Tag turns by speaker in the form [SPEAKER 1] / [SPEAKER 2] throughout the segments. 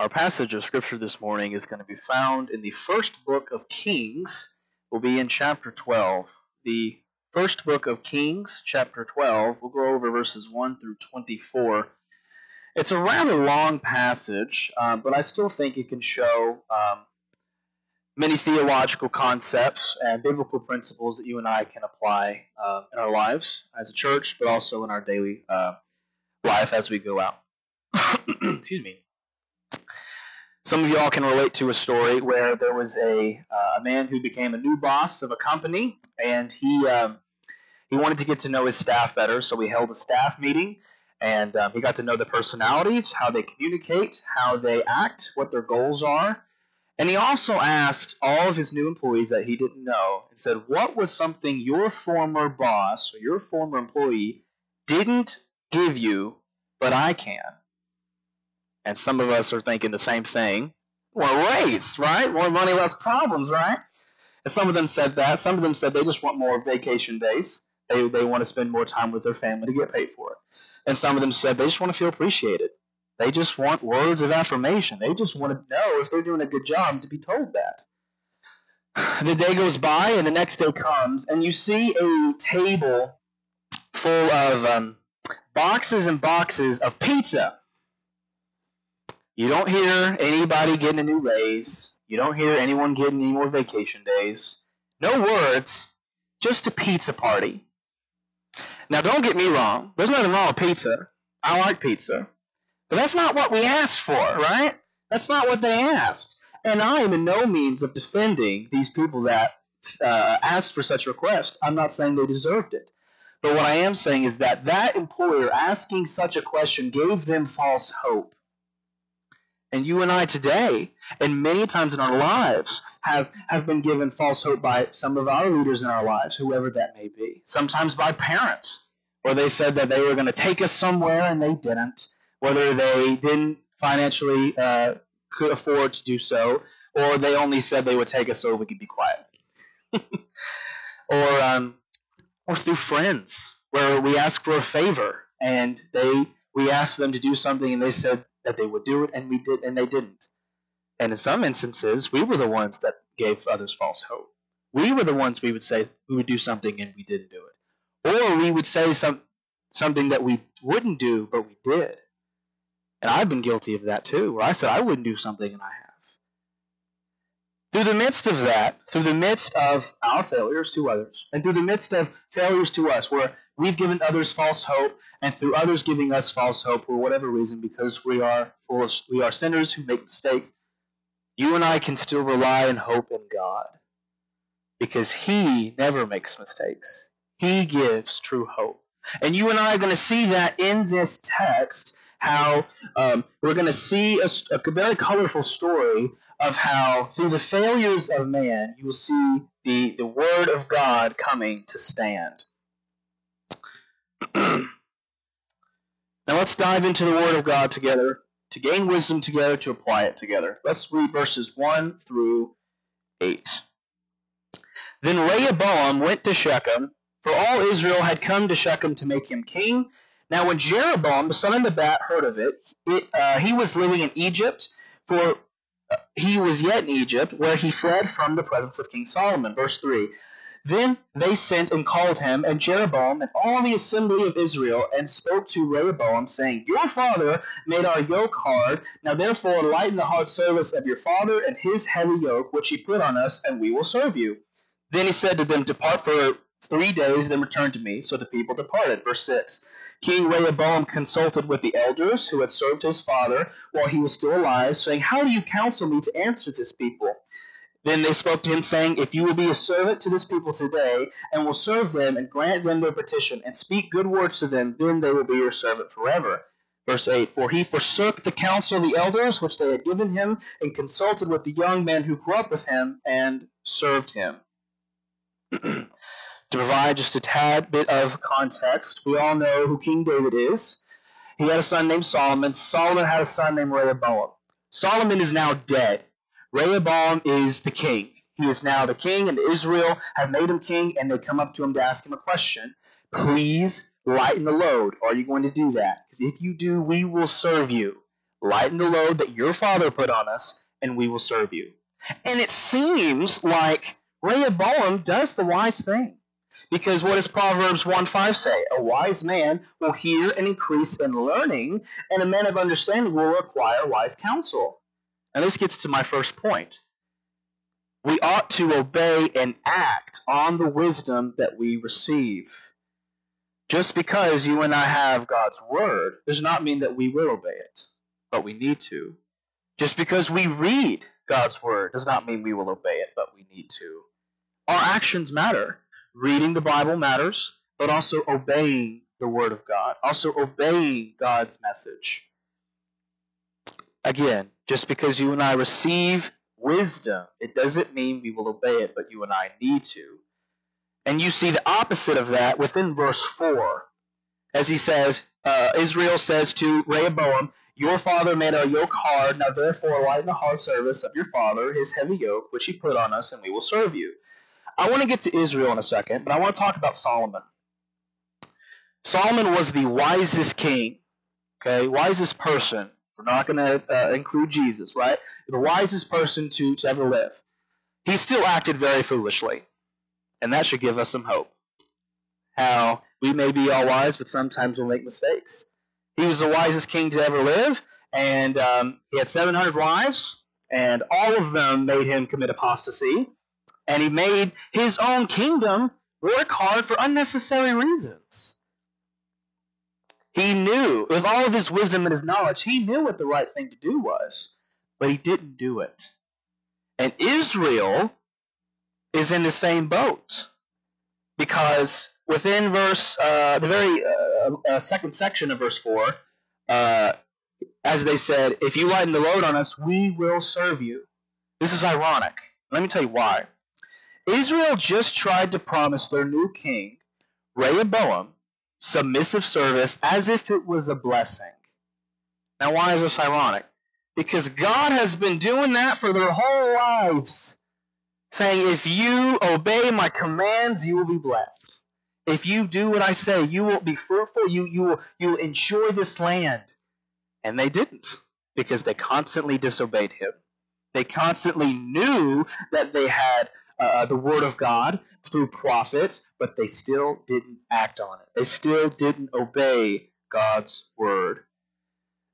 [SPEAKER 1] Our passage of scripture this morning is going to be found in the first book of Kings. We'll be in chapter 12. The first book of Kings, chapter 12. We'll go over verses 1 through 24. It's a rather long passage, um, but I still think it can show um, many theological concepts and biblical principles that you and I can apply uh, in our lives as a church, but also in our daily uh, life as we go out. Excuse me. Some of y'all can relate to a story where there was a, uh, a man who became a new boss of a company, and he um, he wanted to get to know his staff better. So we held a staff meeting, and um, he got to know the personalities, how they communicate, how they act, what their goals are. And he also asked all of his new employees that he didn't know and said, What was something your former boss or your former employee didn't give you, but I can? And some of us are thinking the same thing. More race, right? More money, less problems, right? And some of them said that. Some of them said they just want more vacation days. They, they want to spend more time with their family to get paid for it. And some of them said they just want to feel appreciated. They just want words of affirmation. They just want to know if they're doing a good job to be told that. The day goes by, and the next day comes, and you see a table full of um, boxes and boxes of pizza you don't hear anybody getting a new raise. You don't hear anyone getting any more vacation days. No words, just a pizza party. Now, don't get me wrong. There's nothing wrong with pizza. I like pizza. But that's not what we asked for, right? That's not what they asked. And I am in no means of defending these people that uh, asked for such a request. I'm not saying they deserved it. But what I am saying is that that employer asking such a question gave them false hope. And you and I today, and many times in our lives, have, have been given false hope by some of our leaders in our lives, whoever that may be. Sometimes by parents, where they said that they were going to take us somewhere and they didn't, whether they didn't financially uh, could afford to do so, or they only said they would take us so we could be quiet. or, um, or through friends, where we ask for a favor and they we asked them to do something and they said that they would do it, and we did, and they didn't. And in some instances, we were the ones that gave others false hope. We were the ones we would say we would do something and we didn't do it, or we would say some something that we wouldn't do but we did. And I've been guilty of that too, where I said I wouldn't do something and I have. Through the midst of that, through the midst of our failures to others, and through the midst of failures to us, where we've given others false hope, and through others giving us false hope for whatever reason, because we are of, we are sinners who make mistakes, you and I can still rely and hope in God, because He never makes mistakes. He gives true hope, and you and I are going to see that in this text. How um, we're going to see a, a very colorful story of how through the failures of man, you will see the, the word of God coming to stand. now let's dive into the word of God together to gain wisdom together, to apply it together. Let's read verses 1 through 8. Then Rehoboam went to Shechem, for all Israel had come to Shechem to make him king. Now, when Jeroboam, the son of Nebat, heard of it, it uh, he was living in Egypt, for he was yet in Egypt, where he fled from the presence of King Solomon. Verse 3 Then they sent and called him, and Jeroboam, and all the assembly of Israel, and spoke to Rehoboam, saying, Your father made our yoke hard. Now therefore lighten the hard service of your father and his heavy yoke, which he put on us, and we will serve you. Then he said to them, Depart for three days, then return to me. So the people departed. Verse 6. King Rehoboam consulted with the elders who had served his father while he was still alive, saying, How do you counsel me to answer this people? Then they spoke to him, saying, If you will be a servant to this people today, and will serve them, and grant them their petition, and speak good words to them, then they will be your servant forever. Verse 8 For he forsook the counsel of the elders which they had given him, and consulted with the young men who grew up with him, and served him. To provide just a tad bit of context, we all know who King David is. He had a son named Solomon. Solomon had a son named Rehoboam. Solomon is now dead. Rehoboam is the king. He is now the king, and Israel have made him king, and they come up to him to ask him a question. Please lighten the load. Are you going to do that? Because if you do, we will serve you. lighten the load that your father put on us, and we will serve you. And it seems like Rehoboam does the wise thing. Because what does Proverbs 1 5 say? A wise man will hear and increase in learning, and a man of understanding will acquire wise counsel. And this gets to my first point. We ought to obey and act on the wisdom that we receive. Just because you and I have God's word does not mean that we will obey it, but we need to. Just because we read God's word does not mean we will obey it, but we need to. Our actions matter. Reading the Bible matters, but also obeying the word of God, also obeying God's message. Again, just because you and I receive wisdom, it doesn't mean we will obey it, but you and I need to. And you see the opposite of that within verse 4. As he says, uh, Israel says to Rehoboam, Your father made our yoke hard, now therefore lighten the hard service of your father, his heavy yoke, which he put on us, and we will serve you. I want to get to Israel in a second, but I want to talk about Solomon. Solomon was the wisest king, okay, wisest person. We're not going to uh, include Jesus, right? The wisest person to, to ever live. He still acted very foolishly, and that should give us some hope. How we may be all wise, but sometimes we'll make mistakes. He was the wisest king to ever live, and um, he had 700 wives, and all of them made him commit apostasy and he made his own kingdom work hard for unnecessary reasons. He knew, with all of his wisdom and his knowledge, he knew what the right thing to do was, but he didn't do it. And Israel is in the same boat because within verse, uh, the very uh, uh, second section of verse 4, uh, as they said, If you lighten the load on us, we will serve you. This is ironic. Let me tell you why. Israel just tried to promise their new king, Rehoboam, submissive service as if it was a blessing. Now, why is this ironic? Because God has been doing that for their whole lives, saying, If you obey my commands, you will be blessed. If you do what I say, you will be fruitful, you, you, will, you will enjoy this land. And they didn't, because they constantly disobeyed him. They constantly knew that they had uh, the word of God through prophets, but they still didn't act on it. They still didn't obey God's word.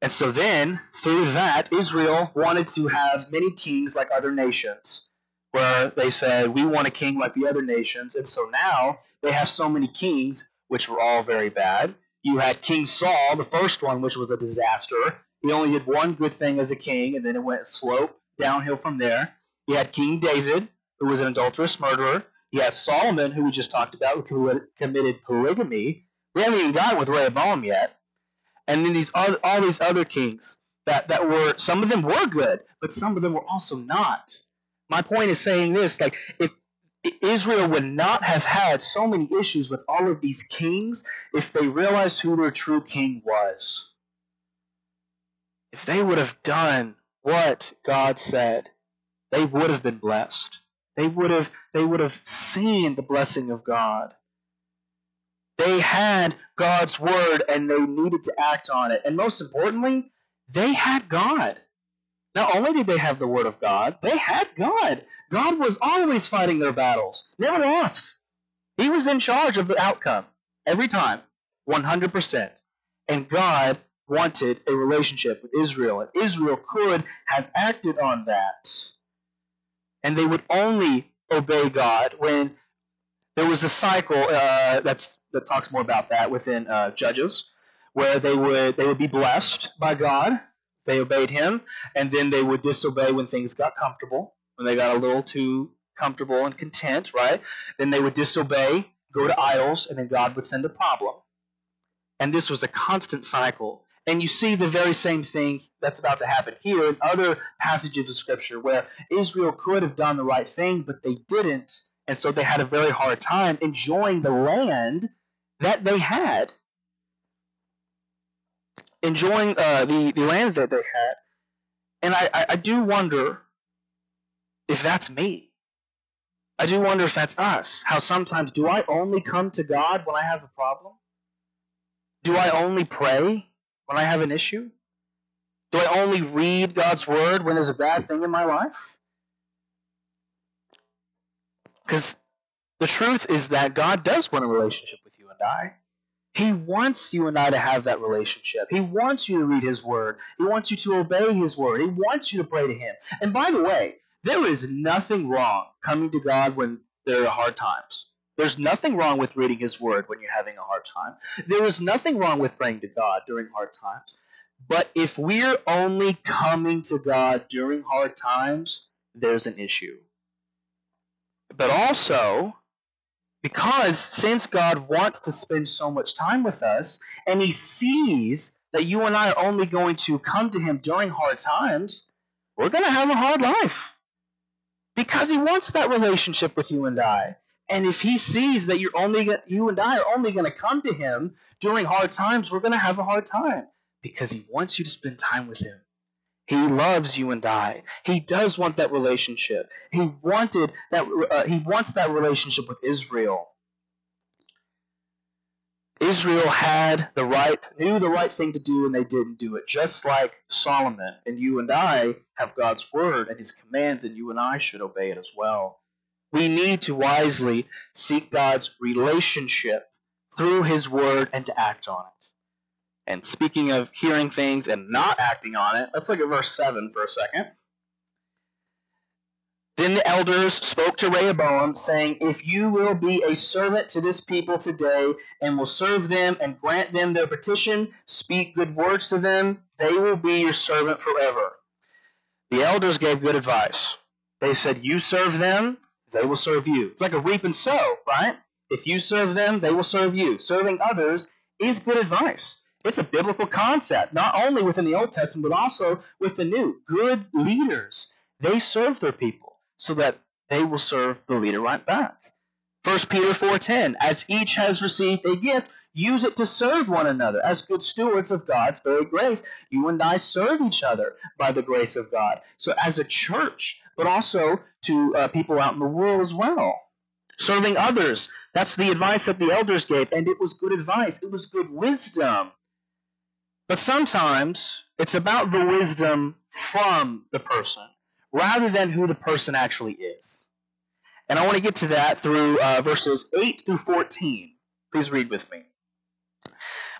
[SPEAKER 1] And so then, through that, Israel wanted to have many kings like other nations, where they said, We want a king like the other nations. And so now they have so many kings, which were all very bad. You had King Saul, the first one, which was a disaster. He only did one good thing as a king, and then it went slope downhill from there. You had King David, who was an adulterous murderer. Have Solomon, who we just talked about, who committed polygamy. We haven't even gotten with Rehoboam yet. And then these all, all these other kings that, that were some of them were good, but some of them were also not. My point is saying this: like if Israel would not have had so many issues with all of these kings if they realized who their true king was. If they would have done what God said, they would have been blessed. They would have, they would have seen the blessing of God. They had God's word and they needed to act on it. And most importantly, they had God. Not only did they have the word of God, they had God. God was always fighting their battles, never lost. He was in charge of the outcome every time, 100%. And God wanted a relationship with Israel, and Israel could have acted on that and they would only obey God when there was a cycle uh, that's that talks more about that within uh, Judges, where they would they would be blessed by God, they obeyed Him, and then they would disobey when things got comfortable, when they got a little too comfortable and content, right? Then they would disobey, go to idols, and then God would send a problem. And this was a constant cycle and you see the very same thing that's about to happen here in other passages of Scripture where Israel could have done the right thing, but they didn't. And so they had a very hard time enjoying the land that they had. Enjoying uh, the, the land that they had. And I, I do wonder if that's me. I do wonder if that's us. How sometimes do I only come to God when I have a problem? Do I only pray when I have an issue? Do I only read God's word when there's a bad thing in my life? Because the truth is that God does want a relationship with you and I. He wants you and I to have that relationship. He wants you to read His Word. He wants you to obey His Word. He wants you to pray to Him. And by the way, there is nothing wrong coming to God when there are hard times. There's nothing wrong with reading His Word when you're having a hard time. There is nothing wrong with praying to God during hard times. But if we're only coming to God during hard times, there's an issue. But also, because since God wants to spend so much time with us, and He sees that you and I are only going to come to Him during hard times, we're going to have a hard life. Because He wants that relationship with you and I. And if he sees that you're only you and I are only going to come to him during hard times, we're going to have a hard time because he wants you to spend time with him. He loves you and I. He does want that relationship. He wanted that. Uh, he wants that relationship with Israel. Israel had the right, knew the right thing to do, and they didn't do it. Just like Solomon and you and I have God's word and His commands, and you and I should obey it as well. We need to wisely seek God's relationship through His Word and to act on it. And speaking of hearing things and not acting on it, let's look at verse 7 for a second. Then the elders spoke to Rehoboam, saying, If you will be a servant to this people today, and will serve them and grant them their petition, speak good words to them, they will be your servant forever. The elders gave good advice. They said, You serve them, they will serve you. It's like a reap and sow, right? If you serve them, they will serve you. Serving others is good advice. It's a biblical concept, not only within the Old Testament, but also with the New. Good leaders, they serve their people so that they will serve the leader right back. 1 Peter 4.10, as each has received a gift, use it to serve one another. As good stewards of God's very grace, you and I serve each other by the grace of God. So as a church, but also to uh, people out in the world as well. Serving others. That's the advice that the elders gave, and it was good advice. It was good wisdom. But sometimes it's about the wisdom from the person rather than who the person actually is. And I want to get to that through uh, verses 8 through 14. Please read with me.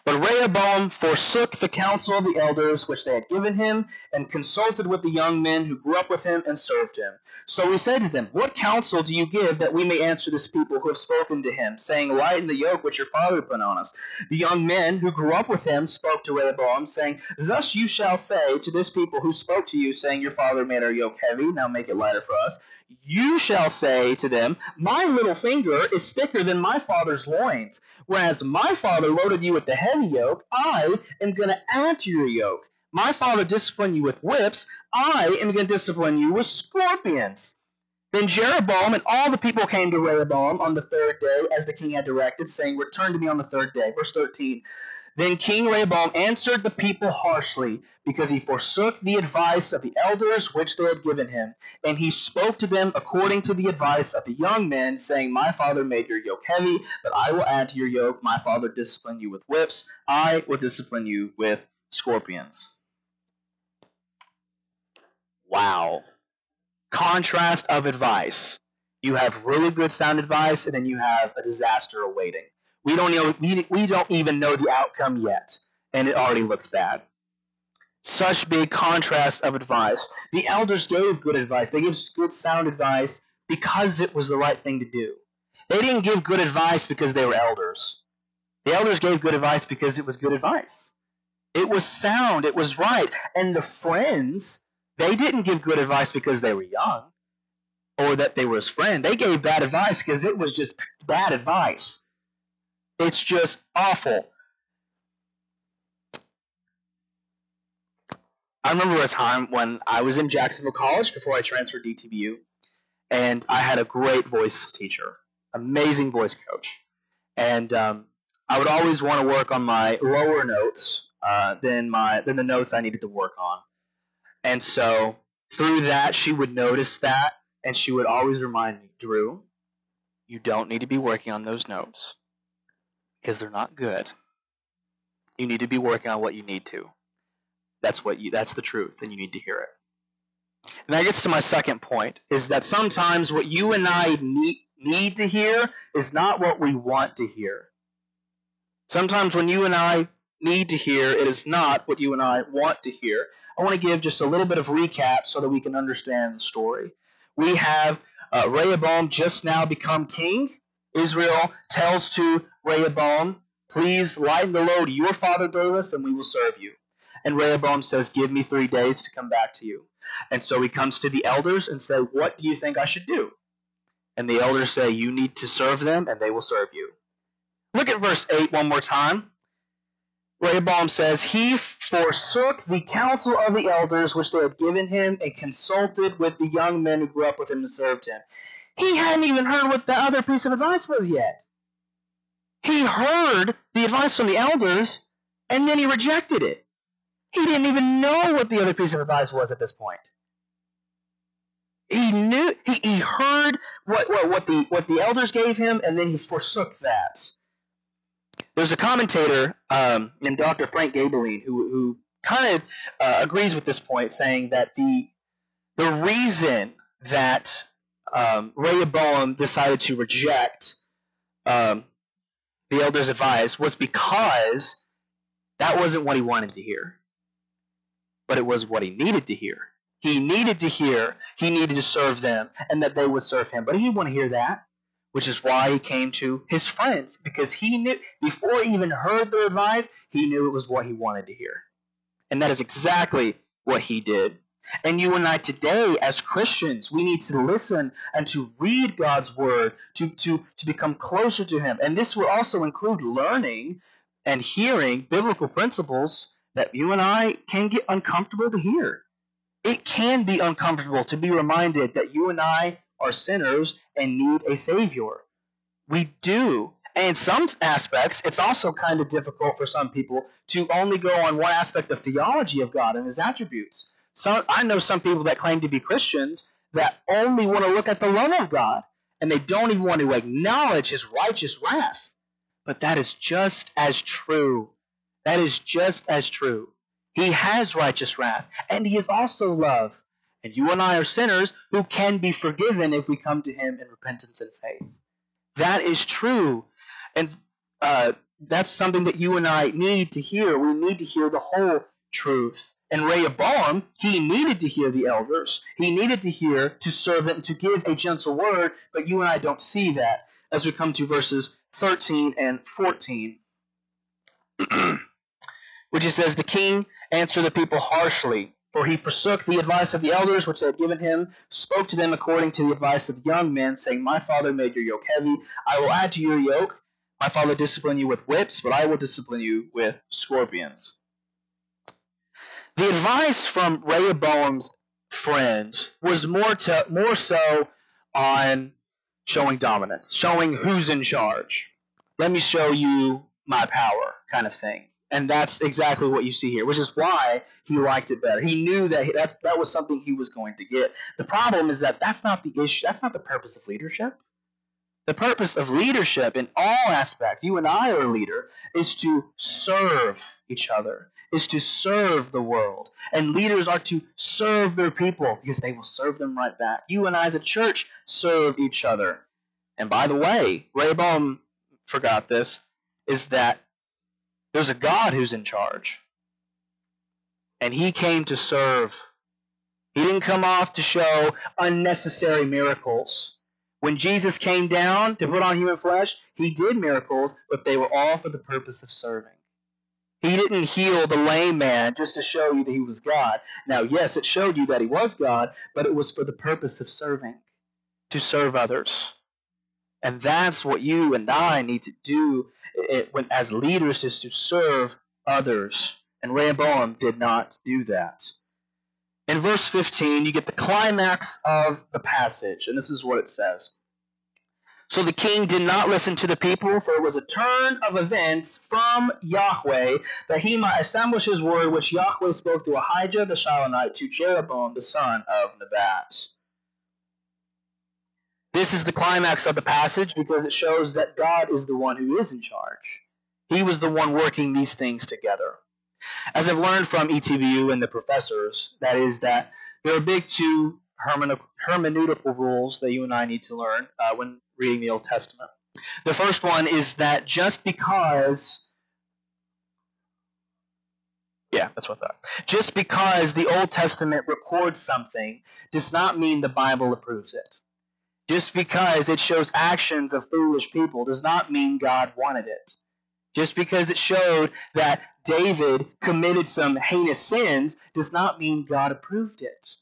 [SPEAKER 1] But Rehoboam forsook the counsel of the elders which they had given him, and consulted with the young men who grew up with him and served him. So he said to them, What counsel do you give that we may answer this people who have spoken to him, saying, Lighten the yoke which your father put on us? The young men who grew up with him spoke to Rehoboam, saying, Thus you shall say to this people who spoke to you, saying, Your father made our yoke heavy, now make it lighter for us. You shall say to them, My little finger is thicker than my father's loins. Whereas my father loaded you with the heavy yoke, I am going to add to your yoke. My father disciplined you with whips, I am going to discipline you with scorpions. Then Jeroboam and all the people came to Rehoboam on the third day, as the king had directed, saying, Return to me on the third day. Verse 13. Then King Rehoboam answered the people harshly, because he forsook the advice of the elders which they had given him. And he spoke to them according to the advice of the young men, saying, My father made your yoke heavy, but I will add to your yoke. My father disciplined you with whips, I will discipline you with scorpions. Wow. Contrast of advice. You have really good sound advice, and then you have a disaster awaiting. We don't know. We, we don't even know the outcome yet, and it already looks bad. Such big contrast of advice. The elders gave good advice. They gave good sound advice because it was the right thing to do. They didn't give good advice because they were elders. The elders gave good advice because it was good advice. It was sound. It was right. And the friends, they didn't give good advice because they were young or that they were his friend. They gave bad advice because it was just bad advice. It's just awful. I remember a time when I was in Jacksonville College before I transferred to ETBU, and I had a great voice teacher, amazing voice coach, and um, I would always want to work on my lower notes uh, than my than the notes I needed to work on, and so through that she would notice that, and she would always remind me, Drew, you don't need to be working on those notes because they're not good. You need to be working on what you need to. that's what you that's the truth, and you need to hear it. And that gets to my second point is that sometimes what you and I need, need to hear is not what we want to hear. Sometimes when you and I need to hear, it is not what you and I want to hear. I want to give just a little bit of recap so that we can understand the story. We have uh, Rehoboam just now become king. Israel tells to Rehoboam, Please lighten the load your father gave us, and we will serve you. And Rehoboam says, Give me three days to come back to you. And so he comes to the elders and says, What do you think I should do? And the elders say, You need to serve them, and they will serve you. Look at verse 8 one more time. Rehoboam says, He forsook the counsel of the elders which they had given him and consulted with the young men who grew up with him and served him. He hadn't even heard what the other piece of advice was yet. He heard the advice from the elders and then he rejected it. He didn't even know what the other piece of advice was at this point. He knew he, he heard what, what, what the what the elders gave him and then he forsook that. There's a commentator um, named Dr. Frank Gaebelein who, who kind of uh, agrees with this point, saying that the the reason that um, Rehoboam decided to reject um, the elders' advice was because that wasn't what he wanted to hear, but it was what he needed to hear. He needed to hear he needed to serve them and that they would serve him, but he didn't want to hear that which is why he came to his friends because he knew before he even heard their advice, he knew it was what he wanted to hear. And that is exactly what he did. And you and I today, as Christians, we need to listen and to read God's word, to, to, to become closer to Him. And this will also include learning and hearing biblical principles that you and I can get uncomfortable to hear. It can be uncomfortable to be reminded that you and I are sinners and need a Savior. We do. And in some aspects, it's also kind of difficult for some people to only go on one aspect of theology of God and His attributes. So I know some people that claim to be Christians that only want to look at the love of God and they don't even want to acknowledge His righteous wrath. But that is just as true. That is just as true. He has righteous wrath, and He is also love. And you and I are sinners who can be forgiven if we come to Him in repentance and faith. That is true. And uh, that's something that you and I need to hear. We need to hear the whole truth. And Rehoboam, he needed to hear the elders. He needed to hear, to serve them, to give a gentle word, but you and I don't see that as we come to verses 13 and 14. which it says, The king answered the people harshly for he forsook the advice of the elders which they had given him, spoke to them according to the advice of young men, saying, My father made your yoke heavy. I will add to your yoke. My father disciplined you with whips, but I will discipline you with scorpions. The advice from Rehoboam's friends was more to, more so on showing dominance, showing who's in charge. Let me show you my power, kind of thing. And that's exactly what you see here, which is why he liked it better. He knew that that, that was something he was going to get. The problem is that that's not the issue. That's not the purpose of leadership. The purpose of leadership in all aspects, you and I are a leader, is to serve each other, is to serve the world. And leaders are to serve their people because they will serve them right back. You and I as a church serve each other. And by the way, Rehoboam forgot this, is that there's a God who's in charge. And he came to serve. He didn't come off to show unnecessary miracles. When Jesus came down to put on human flesh, he did miracles, but they were all for the purpose of serving. He didn't heal the lame man just to show you that he was God. Now, yes, it showed you that he was God, but it was for the purpose of serving, to serve others. And that's what you and I need to do it, when, as leaders is to serve others. And Rehoboam did not do that. In verse 15, you get the climax of the passage, and this is what it says. So the king did not listen to the people, for it was a turn of events from Yahweh that he might establish his word, which Yahweh spoke through Ahijah the Shilonite to Jeroboam the son of Nebat. This is the climax of the passage because it shows that God is the one who is in charge. He was the one working these things together. As I've learned from ETBU and the professors, that is that there are big two hermeneutical rules that you and I need to learn uh, when reading the Old Testament. The first one is that just because yeah, that's what I thought. Just because the Old Testament records something does not mean the Bible approves it. Just because it shows actions of foolish people does not mean God wanted it. Just because it showed that David committed some heinous sins does not mean God approved it.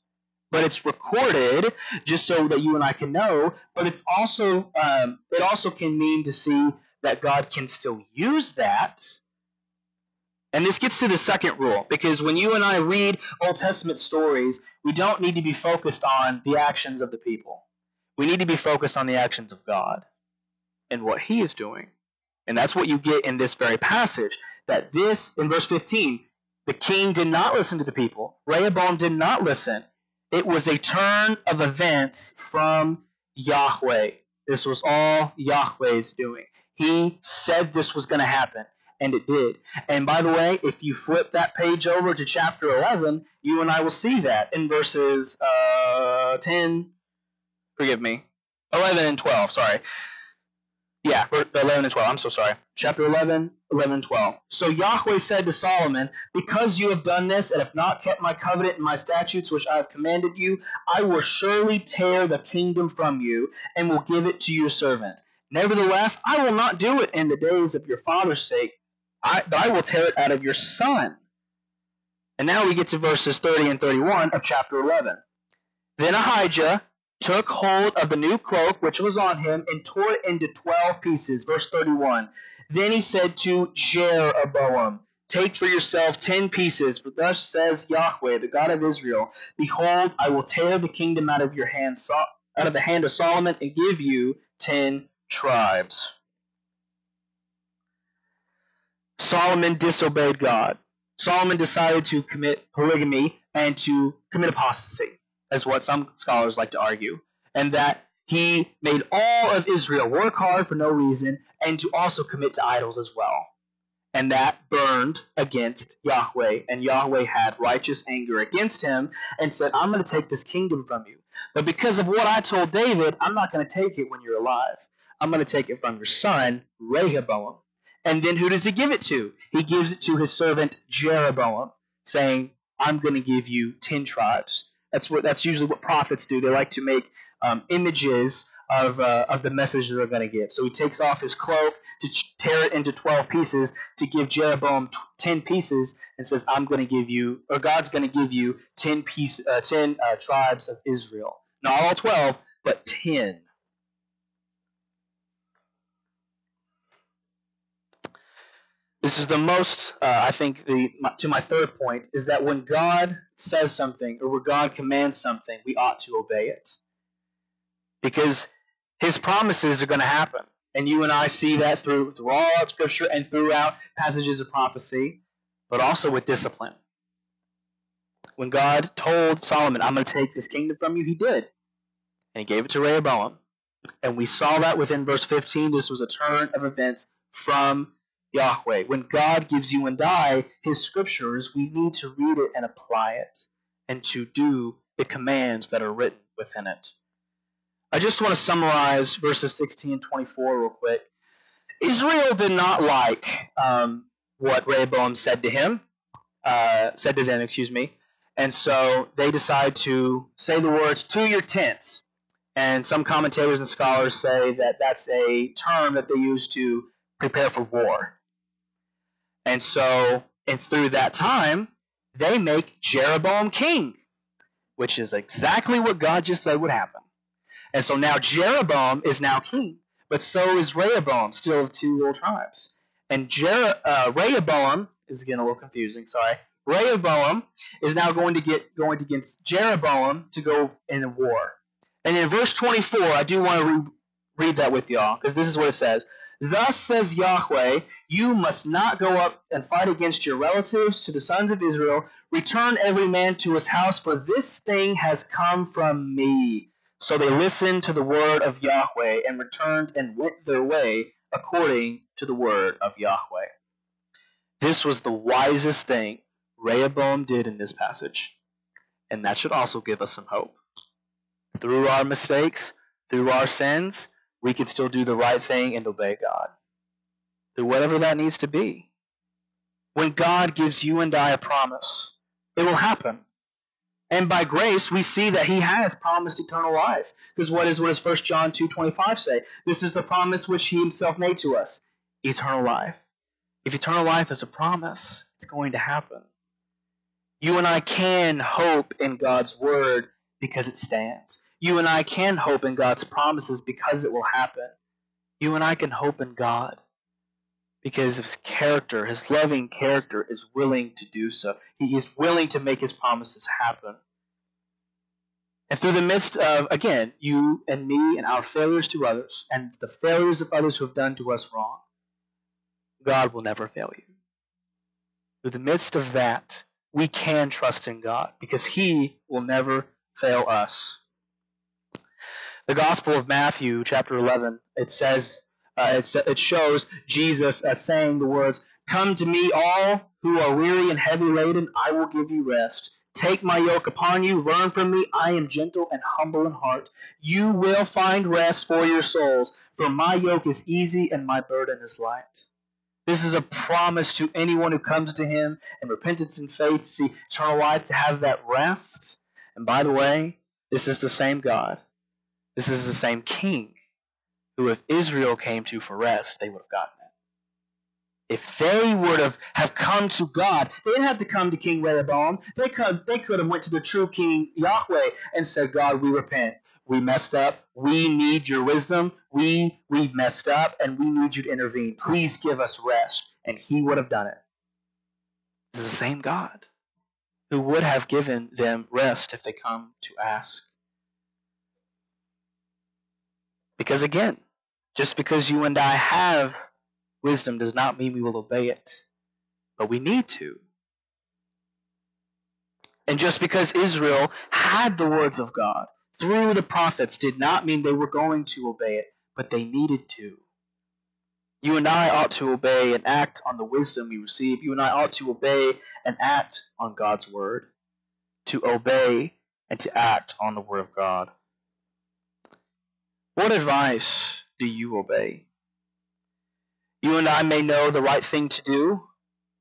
[SPEAKER 1] But it's recorded just so that you and I can know. But it's also um, it also can mean to see that God can still use that. And this gets to the second rule because when you and I read Old Testament stories, we don't need to be focused on the actions of the people. We need to be focused on the actions of God and what He is doing. And that's what you get in this very passage. That this, in verse 15, the king did not listen to the people. Rehoboam did not listen. It was a turn of events from Yahweh. This was all Yahweh's doing. He said this was going to happen, and it did. And by the way, if you flip that page over to chapter 11, you and I will see that in verses uh, 10, forgive me, 11 and 12, sorry. Yeah, 11 and 12. I'm so sorry. Chapter 11, 11 12. So Yahweh said to Solomon, Because you have done this and have not kept my covenant and my statutes which I have commanded you, I will surely tear the kingdom from you and will give it to your servant. Nevertheless, I will not do it in the days of your father's sake, I, but I will tear it out of your son. And now we get to verses 30 and 31 of chapter 11. Then Ahijah took hold of the new cloak which was on him and tore it into twelve pieces. Verse 31. Then he said to Jeroboam, Take for yourself ten pieces, for thus says Yahweh, the God of Israel, Behold, I will tear the kingdom out of your hand, out of the hand of Solomon, and give you ten tribes. Solomon disobeyed God. Solomon decided to commit polygamy and to commit apostasy as what some scholars like to argue, and that he made all of Israel work hard for no reason and to also commit to idols as well. And that burned against Yahweh, and Yahweh had righteous anger against him and said, I'm going to take this kingdom from you. But because of what I told David, I'm not going to take it when you're alive. I'm going to take it from your son, Rehoboam. And then who does he give it to? He gives it to his servant Jeroboam, saying, I'm going to give you 10 tribes. That's what that's usually what prophets do. They like to make um, images of uh, of the message they're going to give. So he takes off his cloak to tear it into twelve pieces to give Jeroboam t- ten pieces, and says, "I'm going to give you, or God's going to give you ten piece, uh, ten uh, tribes of Israel. Not all twelve, but ten. This is the most, uh, I think, the to my third point is that when God says something or when God commands something, we ought to obey it. Because His promises are going to happen. And you and I see that through throughout Scripture and throughout passages of prophecy, but also with discipline. When God told Solomon, I'm going to take this kingdom from you, he did. And he gave it to Rehoboam. And we saw that within verse 15. This was a turn of events from Yahweh. When God gives you and I his scriptures, we need to read it and apply it and to do the commands that are written within it. I just want to summarize verses 16 and 24 real quick. Israel did not like um, what Rehoboam said to him, uh, said to them, excuse me, and so they decide to say the words "to your tents." And some commentators and scholars say that that's a term that they use to prepare for war. And so, and through that time, they make Jeroboam king, which is exactly what God just said would happen. And so now Jeroboam is now king, but so is Rehoboam, still of two little tribes. And Jer- uh, Rehoboam is getting a little confusing. Sorry. Rehoboam is now going to get going against Jeroboam to go in a war. And in verse 24, I do want to re- read that with y'all because this is what it says. Thus says Yahweh, you must not go up and fight against your relatives to the sons of Israel. Return every man to his house, for this thing has come from me. So they listened to the word of Yahweh and returned and went their way according to the word of Yahweh. This was the wisest thing Rehoboam did in this passage. And that should also give us some hope. Through our mistakes, through our sins, we can still do the right thing and obey God. Through whatever that needs to be. When God gives you and I a promise, it will happen. And by grace, we see that he has promised eternal life. Because what is what does 1 John 2.25 say? This is the promise which he himself made to us. Eternal life. If eternal life is a promise, it's going to happen. You and I can hope in God's word because it stands. You and I can hope in God's promises because it will happen. You and I can hope in God because his character, his loving character, is willing to do so. He is willing to make his promises happen. And through the midst of, again, you and me and our failures to others, and the failures of others who have done to us wrong, God will never fail you. Through the midst of that, we can trust in God because He will never fail us. The Gospel of Matthew, chapter 11, it says, uh, it, it shows Jesus uh, saying the words, Come to me, all who are weary and heavy laden, I will give you rest. Take my yoke upon you, learn from me, I am gentle and humble in heart. You will find rest for your souls, for my yoke is easy and my burden is light. This is a promise to anyone who comes to him in repentance and faith, see eternal life, to have that rest. And by the way, this is the same God. This is the same King who, if Israel came to for rest, they would have gotten it. If they would have, have come to God, they didn't have to come to King Rehoboam. They could, they could have went to the true King Yahweh and said, God, we repent we messed up. We need your wisdom. We we messed up and we need you to intervene. Please give us rest. And he would have done it. This is the same God who would have given them rest if they come to ask. Because again, just because you and I have wisdom does not mean we will obey it. But we need to. And just because Israel had the words of God, through the prophets did not mean they were going to obey it, but they needed to. You and I ought to obey and act on the wisdom we receive. You and I ought to obey and act on God's word. To obey and to act on the word of God. What advice do you obey? You and I may know the right thing to do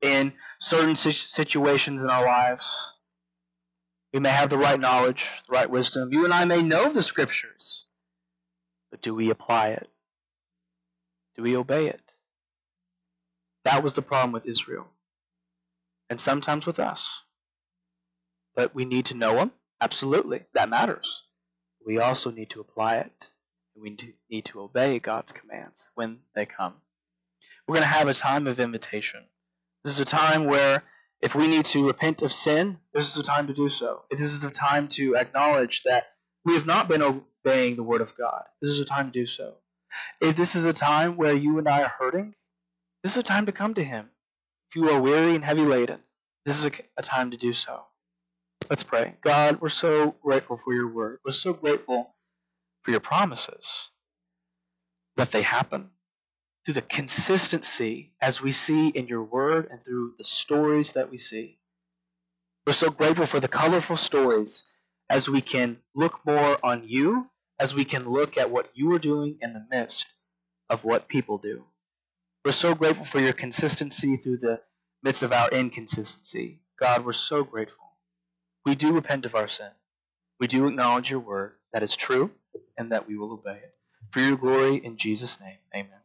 [SPEAKER 1] in certain situations in our lives. We may have the right knowledge, the right wisdom. You and I may know the scriptures, but do we apply it? Do we obey it? That was the problem with Israel, and sometimes with us. But we need to know them. Absolutely, that matters. We also need to apply it, and we need to obey God's commands when they come. We're going to have a time of invitation. This is a time where if we need to repent of sin, this is the time to do so. This is the time to acknowledge that we have not been obeying the Word of God, this is a time to do so. If this is a time where you and I are hurting, this is a time to come to Him. If you are weary and heavy laden, this is a, a time to do so. Let's pray. God, we're so grateful for your Word. We're so grateful for your promises that they happen through the consistency as we see in your word and through the stories that we see. We're so grateful for the colorful stories as we can look more on you, as we can look at what you are doing in the midst of what people do. We're so grateful for your consistency through the midst of our inconsistency. God, we're so grateful. We do repent of our sin. We do acknowledge your word that is true and that we will obey it. For your glory, in Jesus' name, amen.